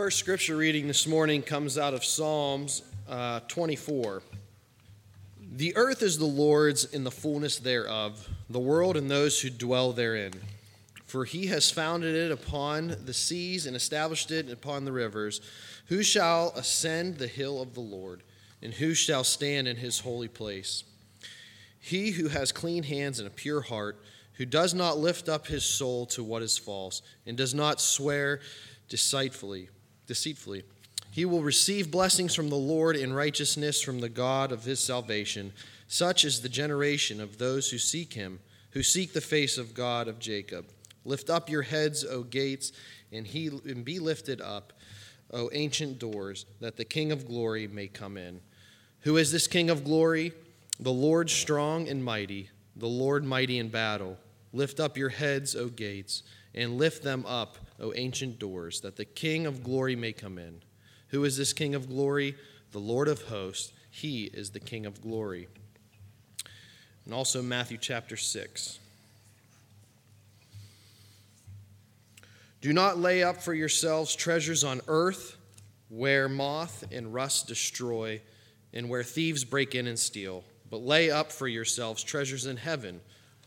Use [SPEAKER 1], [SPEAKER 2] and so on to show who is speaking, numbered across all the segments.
[SPEAKER 1] first scripture reading this morning comes out of Psalms uh, 24. The earth is the Lord's in the fullness thereof, the world and those who dwell therein. For he has founded it upon the seas and established it upon the rivers. Who shall ascend the hill of the Lord, and who shall stand in his holy place? He who has clean hands and a pure heart, who does not lift up his soul to what is false, and does not swear deceitfully, deceitfully. He will receive blessings from the Lord and righteousness from the God of his salvation. Such is the generation of those who seek him, who seek the face of God of Jacob. Lift up your heads, O gates, and, he, and be lifted up, O ancient doors, that the King of glory may come in. Who is this King of glory? The Lord strong and mighty, the Lord mighty in battle. Lift up your heads, O gates, and lift them up O ancient doors, that the King of glory may come in. Who is this King of glory? The Lord of hosts. He is the King of glory. And also Matthew chapter 6. Do not lay up for yourselves treasures on earth, where moth and rust destroy, and where thieves break in and steal, but lay up for yourselves treasures in heaven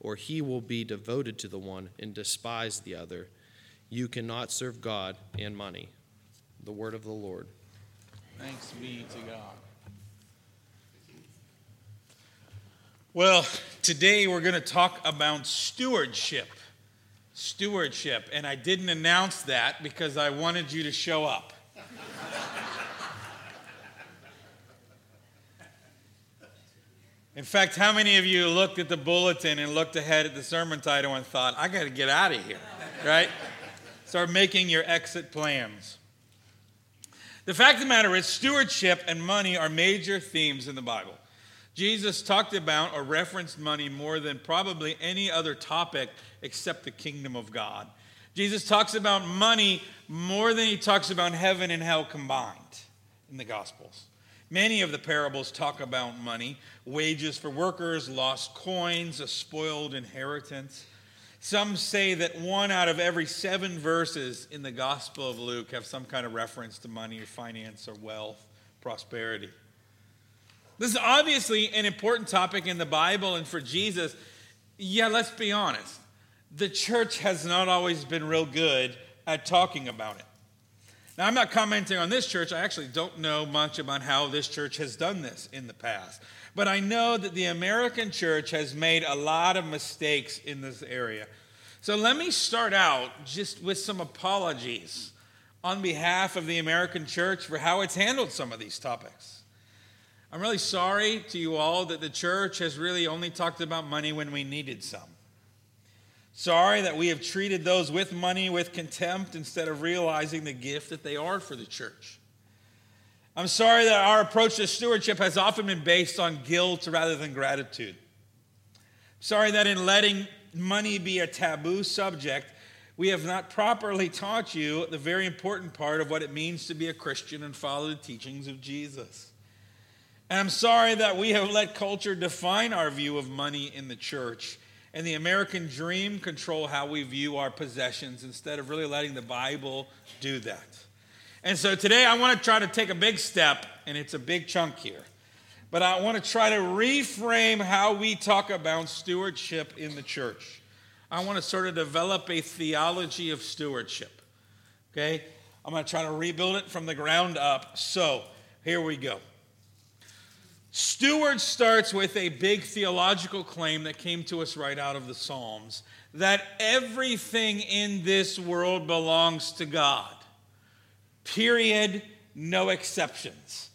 [SPEAKER 1] or he will be devoted to the one and despise the other. You cannot serve God and money. The word of the Lord.
[SPEAKER 2] Thanks be to God. Well, today we're going to talk about stewardship. Stewardship. And I didn't announce that because I wanted you to show up. In fact, how many of you looked at the bulletin and looked ahead at the sermon title and thought, I got to get out of here, right? Start making your exit plans. The fact of the matter is, stewardship and money are major themes in the Bible. Jesus talked about or referenced money more than probably any other topic except the kingdom of God. Jesus talks about money more than he talks about heaven and hell combined in the Gospels. Many of the parables talk about money wages for workers, lost coins, a spoiled inheritance. Some say that one out of every seven verses in the Gospel of Luke have some kind of reference to money or finance or wealth, prosperity. This is obviously an important topic in the Bible, and for Jesus, yeah, let's be honest. The church has not always been real good at talking about it. Now, I'm not commenting on this church. I actually don't know much about how this church has done this in the past. But I know that the American church has made a lot of mistakes in this area. So let me start out just with some apologies on behalf of the American church for how it's handled some of these topics. I'm really sorry to you all that the church has really only talked about money when we needed some. Sorry that we have treated those with money with contempt instead of realizing the gift that they are for the church. I'm sorry that our approach to stewardship has often been based on guilt rather than gratitude. Sorry that in letting money be a taboo subject, we have not properly taught you the very important part of what it means to be a Christian and follow the teachings of Jesus. And I'm sorry that we have let culture define our view of money in the church and the American dream control how we view our possessions instead of really letting the Bible do that. And so today I want to try to take a big step, and it's a big chunk here. But I want to try to reframe how we talk about stewardship in the church. I want to sort of develop a theology of stewardship. Okay? I'm going to try to rebuild it from the ground up. So here we go. Steward starts with a big theological claim that came to us right out of the Psalms that everything in this world belongs to God. Period, no exceptions.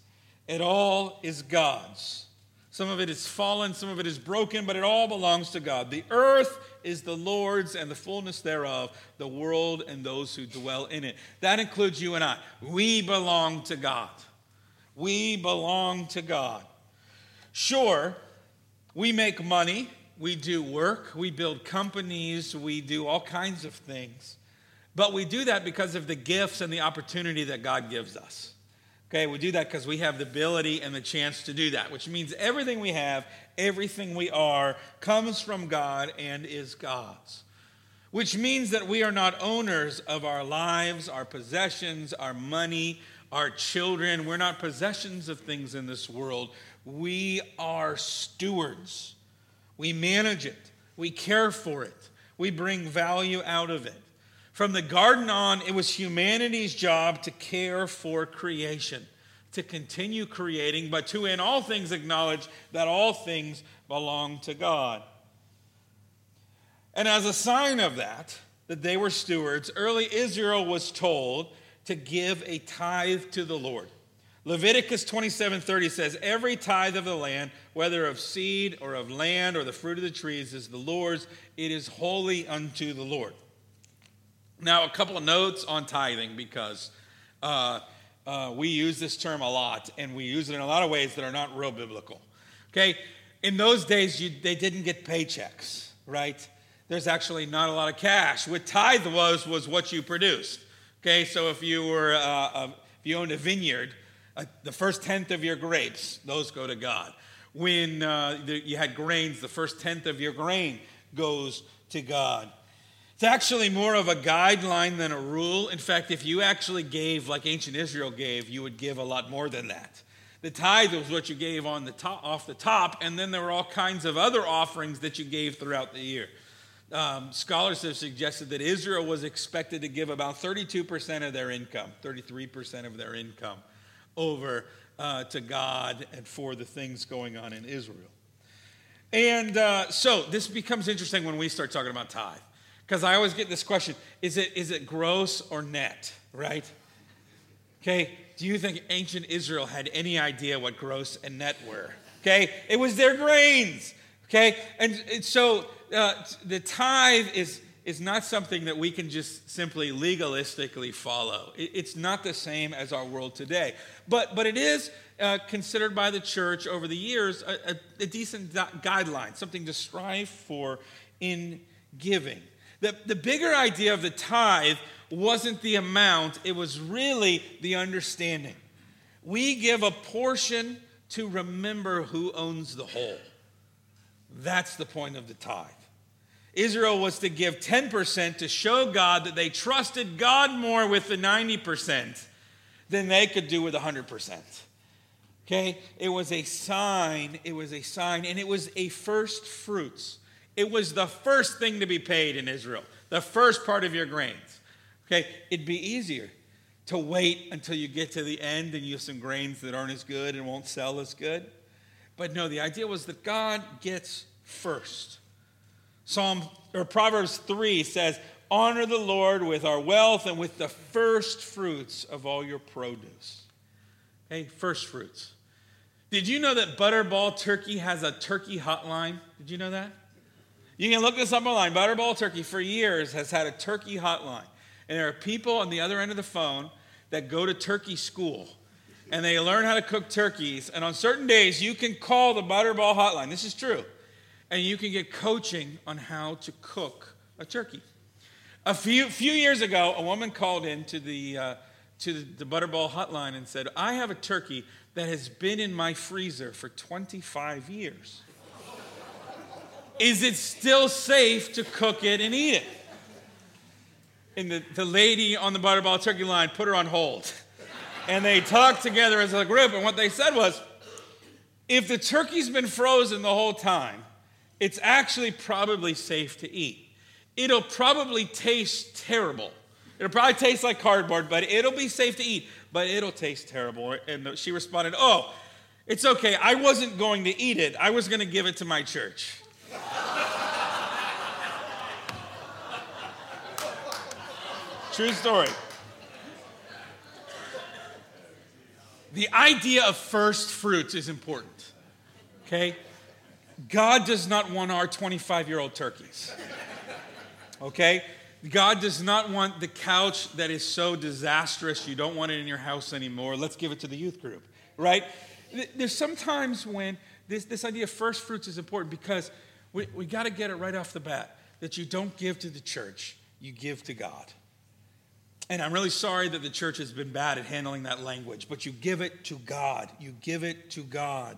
[SPEAKER 2] It all is God's. Some of it is fallen, some of it is broken, but it all belongs to God. The earth is the Lord's and the fullness thereof, the world and those who dwell in it. That includes you and I. We belong to God. We belong to God. Sure, we make money, we do work, we build companies, we do all kinds of things. But we do that because of the gifts and the opportunity that God gives us. Okay, we do that because we have the ability and the chance to do that, which means everything we have, everything we are, comes from God and is God's. Which means that we are not owners of our lives, our possessions, our money, our children. We're not possessions of things in this world. We are stewards. We manage it, we care for it, we bring value out of it. From the garden on, it was humanity's job to care for creation, to continue creating, but to in all things acknowledge that all things belong to God. And as a sign of that, that they were stewards, early Israel was told to give a tithe to the Lord. Leviticus 27:30 says, "Every tithe of the land, whether of seed or of land or the fruit of the trees, is the Lord's. It is holy unto the Lord." Now, a couple of notes on tithing because uh, uh, we use this term a lot and we use it in a lot of ways that are not real biblical. Okay? In those days, you, they didn't get paychecks, right? There's actually not a lot of cash. What tithe was, was what you produced. Okay? So if you were, uh, if you owned a vineyard, uh, the first tenth of your grapes, those go to God. When uh, the, you had grains, the first tenth of your grain goes to God. It's actually more of a guideline than a rule. In fact, if you actually gave like ancient Israel gave, you would give a lot more than that. The tithe was what you gave on the top, off the top, and then there were all kinds of other offerings that you gave throughout the year. Um, scholars have suggested that Israel was expected to give about 32% of their income, 33% of their income, over uh, to God and for the things going on in Israel. And uh, so this becomes interesting when we start talking about tithe. Because I always get this question is it, is it gross or net, right? Okay, do you think ancient Israel had any idea what gross and net were? Okay, it was their grains. Okay, and, and so uh, the tithe is, is not something that we can just simply legalistically follow. It's not the same as our world today. But, but it is uh, considered by the church over the years a, a, a decent guideline, something to strive for in giving. The, the bigger idea of the tithe wasn't the amount, it was really the understanding. We give a portion to remember who owns the whole. That's the point of the tithe. Israel was to give 10% to show God that they trusted God more with the 90% than they could do with 100%. Okay? It was a sign, it was a sign, and it was a first fruits. It was the first thing to be paid in Israel, the first part of your grains. Okay, it'd be easier to wait until you get to the end and you have some grains that aren't as good and won't sell as good. But no, the idea was that God gets first. Psalm or Proverbs 3 says, Honor the Lord with our wealth and with the first fruits of all your produce. Okay, first fruits. Did you know that Butterball Turkey has a turkey hotline? Did you know that? You can look this up online. Butterball Turkey for years has had a turkey hotline. And there are people on the other end of the phone that go to turkey school and they learn how to cook turkeys. And on certain days, you can call the Butterball hotline. This is true. And you can get coaching on how to cook a turkey. A few, few years ago, a woman called in to the, uh, to the Butterball hotline and said, I have a turkey that has been in my freezer for 25 years. Is it still safe to cook it and eat it? And the, the lady on the Butterball turkey line put her on hold. And they talked together as a group, and what they said was if the turkey's been frozen the whole time, it's actually probably safe to eat. It'll probably taste terrible. It'll probably taste like cardboard, but it'll be safe to eat, but it'll taste terrible. And she responded, Oh, it's okay. I wasn't going to eat it, I was going to give it to my church. True story. The idea of first fruits is important. Okay? God does not want our 25 year old turkeys. Okay? God does not want the couch that is so disastrous you don't want it in your house anymore. Let's give it to the youth group, right? There's sometimes when this, this idea of first fruits is important because we, we got to get it right off the bat that you don't give to the church, you give to God. And I'm really sorry that the church has been bad at handling that language, but you give it to God. You give it to God.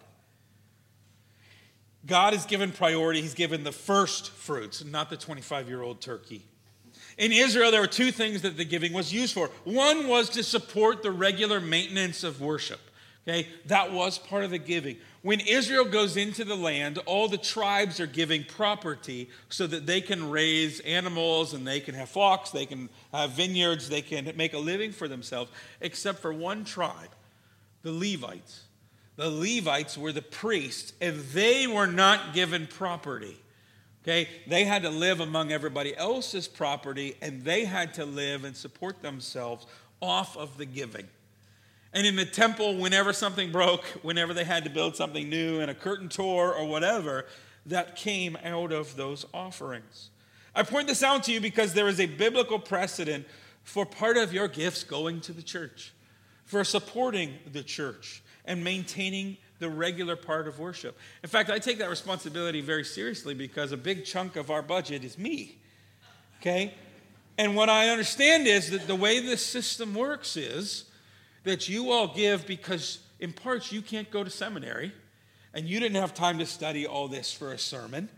[SPEAKER 2] God has given priority, He's given the first fruits, not the 25 year old turkey. In Israel, there were two things that the giving was used for. One was to support the regular maintenance of worship. Okay, that was part of the giving. When Israel goes into the land, all the tribes are giving property so that they can raise animals and they can have flocks, they can have vineyards, they can make a living for themselves, except for one tribe, the Levites. The Levites were the priests, and they were not given property. Okay, they had to live among everybody else's property, and they had to live and support themselves off of the giving. And in the temple, whenever something broke, whenever they had to build something new, and a curtain tore or whatever, that came out of those offerings. I point this out to you because there is a biblical precedent for part of your gifts going to the church, for supporting the church and maintaining the regular part of worship. In fact, I take that responsibility very seriously because a big chunk of our budget is me. Okay? And what I understand is that the way this system works is that you all give because, in parts, you can't go to seminary and you didn't have time to study all this for a sermon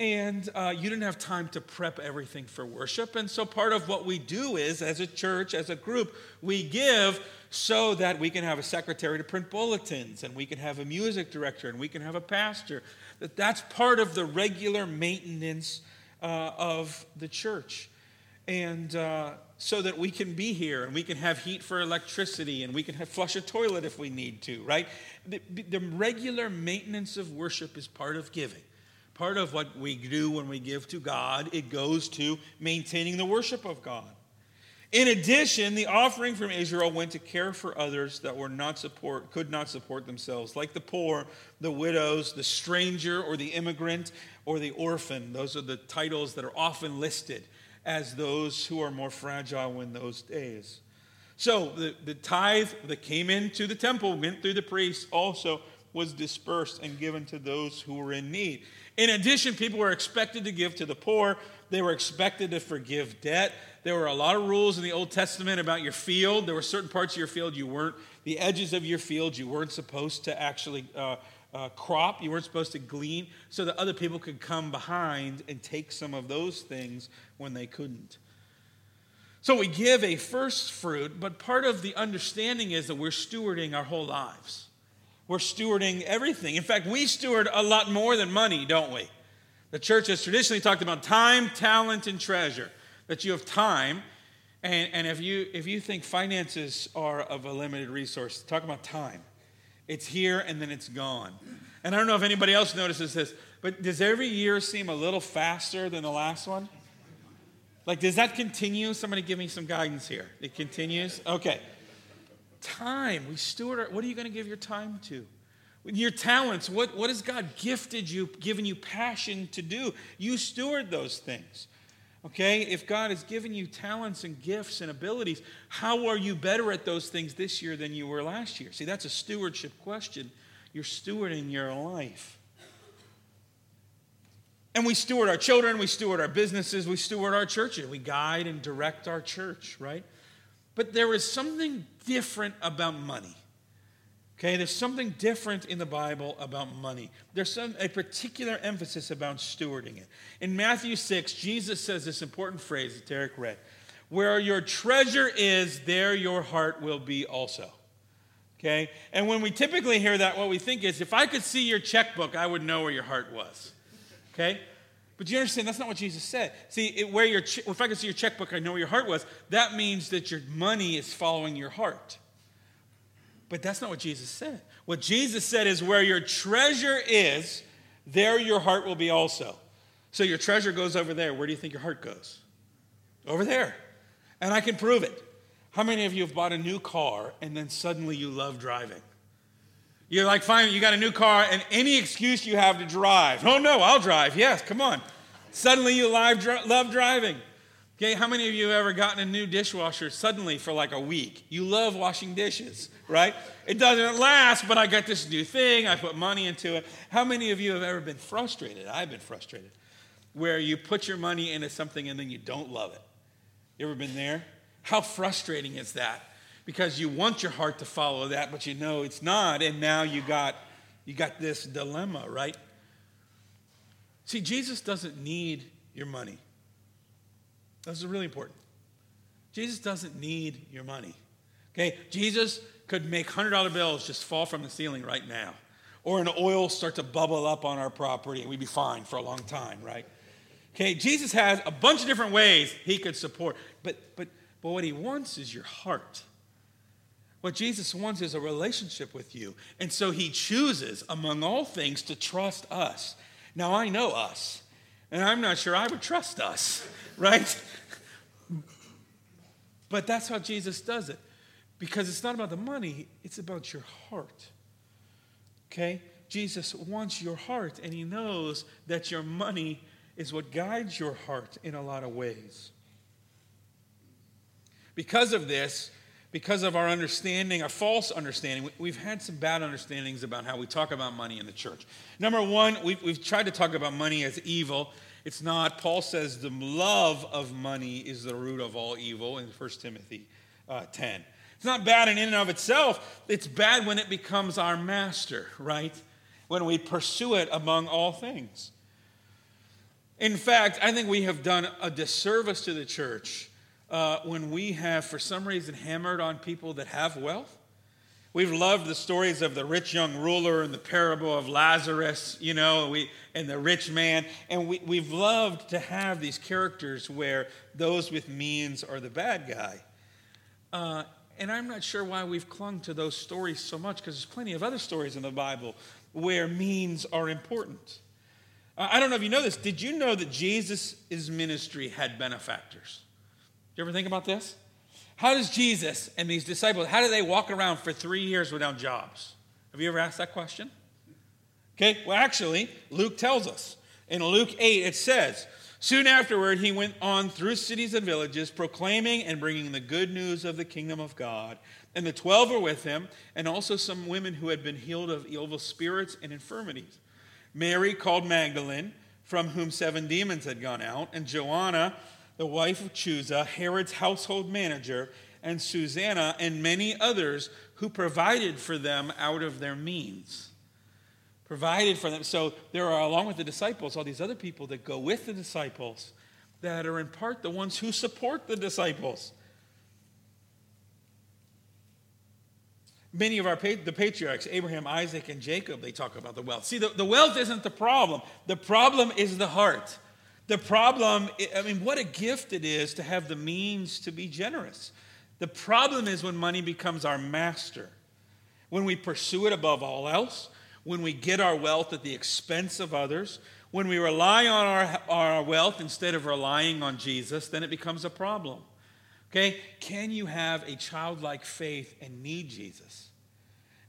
[SPEAKER 2] and uh, you didn't have time to prep everything for worship. And so, part of what we do is, as a church, as a group, we give so that we can have a secretary to print bulletins, and we can have a music director, and we can have a pastor. That that's part of the regular maintenance uh, of the church, and uh, so that we can be here, and we can have heat for electricity, and we can have, flush a toilet if we need to. Right? The, the regular maintenance of worship is part of giving part of what we do when we give to God, it goes to maintaining the worship of God. In addition, the offering from Israel went to care for others that were not support, could not support themselves, like the poor, the widows, the stranger, or the immigrant, or the orphan. Those are the titles that are often listed as those who are more fragile in those days. So the, the tithe that came into the temple, went through the priests, also was dispersed and given to those who were in need. In addition, people were expected to give to the poor, they were expected to forgive debt. There were a lot of rules in the Old Testament about your field. There were certain parts of your field you weren't, the edges of your field you weren't supposed to actually uh, uh, crop, you weren't supposed to glean, so that other people could come behind and take some of those things when they couldn't. So we give a first fruit, but part of the understanding is that we're stewarding our whole lives. We're stewarding everything. In fact, we steward a lot more than money, don't we? The church has traditionally talked about time, talent, and treasure. That you have time, and, and if, you, if you think finances are of a limited resource, talk about time. It's here and then it's gone. And I don't know if anybody else notices this, but does every year seem a little faster than the last one? Like, does that continue? Somebody give me some guidance here. It continues? Okay. Time. We steward our, what are you going to give your time to? Your talents, what, what has God gifted you, given you passion to do? You steward those things. Okay? If God has given you talents and gifts and abilities, how are you better at those things this year than you were last year? See, that's a stewardship question. You're stewarding your life. And we steward our children, we steward our businesses, we steward our churches. We guide and direct our church, right? But there is something different about money. Okay, there's something different in the Bible about money. There's some, a particular emphasis about stewarding it. In Matthew 6, Jesus says this important phrase that Derek read Where your treasure is, there your heart will be also. Okay? And when we typically hear that, what we think is if I could see your checkbook, I would know where your heart was. Okay? But you understand, that's not what Jesus said. See, it, where your if I could see your checkbook, I know where your heart was. That means that your money is following your heart. But that's not what Jesus said. What Jesus said is, where your treasure is, there your heart will be also. So your treasure goes over there. Where do you think your heart goes? Over there. And I can prove it. How many of you have bought a new car and then suddenly you love driving? You're like, fine, you got a new car, and any excuse you have to drive. Oh, no, I'll drive. Yes, come on. Suddenly you love driving. Okay, how many of you have ever gotten a new dishwasher suddenly for like a week? You love washing dishes, right? It doesn't last, but I got this new thing, I put money into it. How many of you have ever been frustrated? I've been frustrated. Where you put your money into something and then you don't love it. You ever been there? How frustrating is that? Because you want your heart to follow that, but you know it's not, and now you got you got this dilemma, right? See, Jesus doesn't need your money. This is really important. Jesus doesn't need your money. Okay? Jesus could make $100 bills just fall from the ceiling right now. Or an oil start to bubble up on our property and we'd be fine for a long time, right? Okay, Jesus has a bunch of different ways he could support. But but but what he wants is your heart. What Jesus wants is a relationship with you. And so he chooses, among all things, to trust us. Now, I know us, and I'm not sure I would trust us, right? But that's how Jesus does it. Because it's not about the money, it's about your heart. Okay? Jesus wants your heart, and he knows that your money is what guides your heart in a lot of ways. Because of this, because of our understanding, our false understanding, we've had some bad understandings about how we talk about money in the church. Number one, we've, we've tried to talk about money as evil. It's not. Paul says the love of money is the root of all evil in 1 Timothy uh, 10. It's not bad in and of itself. It's bad when it becomes our master, right? When we pursue it among all things. In fact, I think we have done a disservice to the church uh, when we have, for some reason, hammered on people that have wealth. We've loved the stories of the rich young ruler and the parable of Lazarus, you know, we, and the rich man. And we, we've loved to have these characters where those with means are the bad guy. Uh, and I'm not sure why we've clung to those stories so much because there's plenty of other stories in the Bible where means are important. Uh, I don't know if you know this. Did you know that Jesus' ministry had benefactors? You ever think about this? How does Jesus and these disciples, how do they walk around for three years without jobs? Have you ever asked that question? Okay, well, actually, Luke tells us. In Luke 8, it says, Soon afterward, he went on through cities and villages, proclaiming and bringing the good news of the kingdom of God. And the twelve were with him, and also some women who had been healed of evil spirits and infirmities. Mary, called Magdalene, from whom seven demons had gone out, and Joanna, the wife of Chuza, Herod's household manager, and Susanna, and many others who provided for them out of their means. Provided for them. So there are, along with the disciples, all these other people that go with the disciples that are in part the ones who support the disciples. Many of our the patriarchs, Abraham, Isaac, and Jacob, they talk about the wealth. See, the, the wealth isn't the problem. The problem is the heart. The problem, I mean, what a gift it is to have the means to be generous. The problem is when money becomes our master, when we pursue it above all else, when we get our wealth at the expense of others, when we rely on our, our wealth instead of relying on Jesus, then it becomes a problem. Okay? Can you have a childlike faith and need Jesus?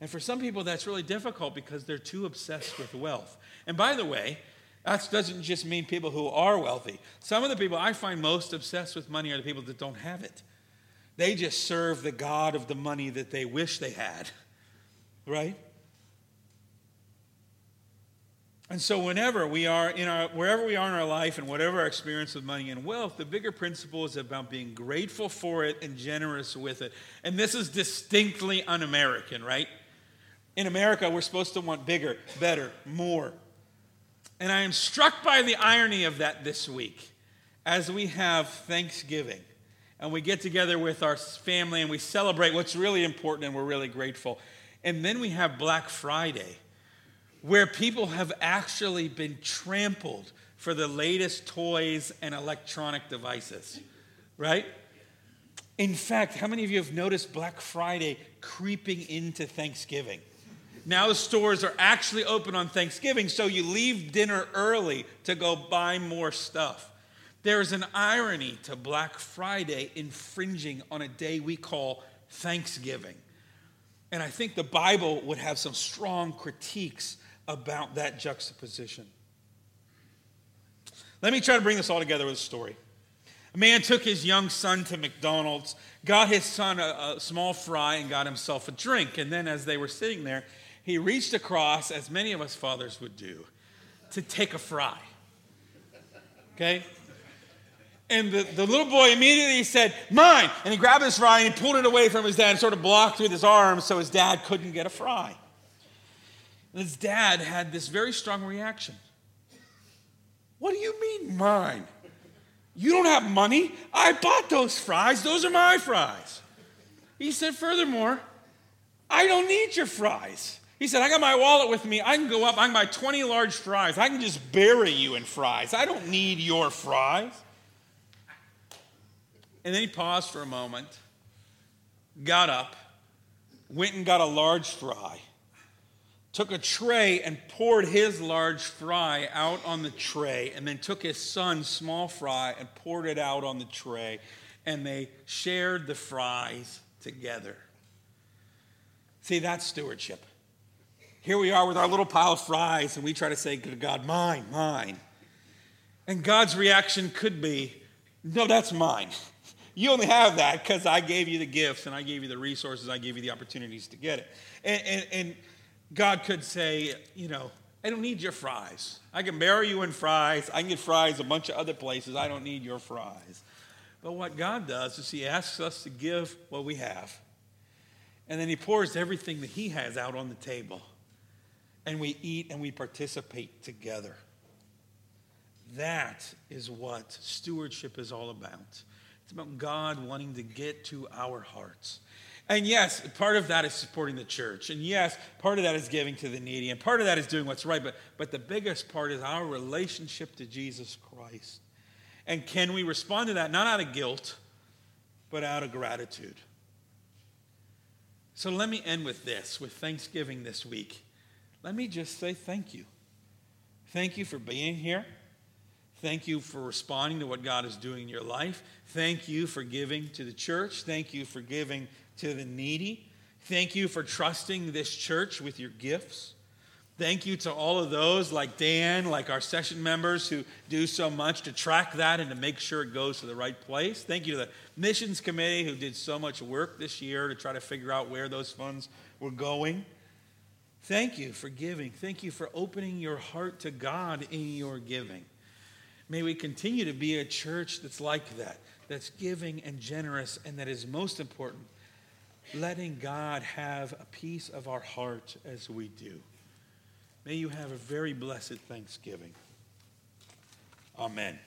[SPEAKER 2] And for some people, that's really difficult because they're too obsessed with wealth. And by the way, that doesn't just mean people who are wealthy. Some of the people I find most obsessed with money are the people that don't have it. They just serve the God of the money that they wish they had, right? And so, whenever we are in our, wherever we are in our life and whatever our experience with money and wealth, the bigger principle is about being grateful for it and generous with it. And this is distinctly un American, right? In America, we're supposed to want bigger, better, more. And I am struck by the irony of that this week as we have Thanksgiving and we get together with our family and we celebrate what's really important and we're really grateful. And then we have Black Friday where people have actually been trampled for the latest toys and electronic devices, right? In fact, how many of you have noticed Black Friday creeping into Thanksgiving? Now the stores are actually open on Thanksgiving, so you leave dinner early to go buy more stuff. There's an irony to Black Friday infringing on a day we call Thanksgiving. And I think the Bible would have some strong critiques about that juxtaposition. Let me try to bring this all together with a story. A man took his young son to McDonald's, got his son a, a, small fry, and got himself a drink. And then, as they were sitting there, he reached across, as many of us fathers would do, to take a fry. Okay? And the, the little boy immediately said, Mine! And he grabbed his fry and he pulled it away from his dad and sort of blocked with his arms so his dad couldn't get a fry. And his dad had this very strong reaction. What do you mean, mine? You don't have money? I bought those fries. Those are my fries. He said, Furthermore, I don't need your fries. He said, I got my wallet with me. I can go up, I can buy 20 large fries. I can just bury you in fries. I don't need your fries. And then he paused for a moment, got up, went and got a large fry, took a tray and poured his large fry out on the tray, and then took his son's small fry and poured it out on the tray, and they shared the fries together. See, that's stewardship. Here we are with our little pile of fries, and we try to say to God, mine, mine. And God's reaction could be, no, that's mine. You only have that because I gave you the gifts and I gave you the resources, I gave you the opportunities to get it. And, and, and God could say, you know, I don't need your fries. I can bury you in fries. I can get fries a bunch of other places. I don't need your fries. But what God does is He asks us to give what we have. And then He pours everything that He has out on the table. And we eat and we participate together. That is what stewardship is all about. It's about God wanting to get to our hearts. And yes, part of that is supporting the church. And yes, part of that is giving to the needy. And part of that is doing what's right. But, but the biggest part is our relationship to Jesus Christ. And can we respond to that not out of guilt, but out of gratitude? So let me end with this, with Thanksgiving this week. Let me just say thank you. Thank you for being here. Thank you for responding to what God is doing in your life. Thank you for giving to the church. Thank you for giving to the needy. Thank you for trusting this church with your gifts. Thank you to all of those like Dan, like our session members who do so much to track that and to make sure it goes to the right place. Thank you to the missions committee who did so much work this year to try to figure out where those funds were going. Thank you for giving. Thank you for opening your heart to God in your giving. May we continue to be a church that's like that, that's giving and generous, and that is most important, letting God have a piece of our heart as we do. May you have a very blessed Thanksgiving. Amen.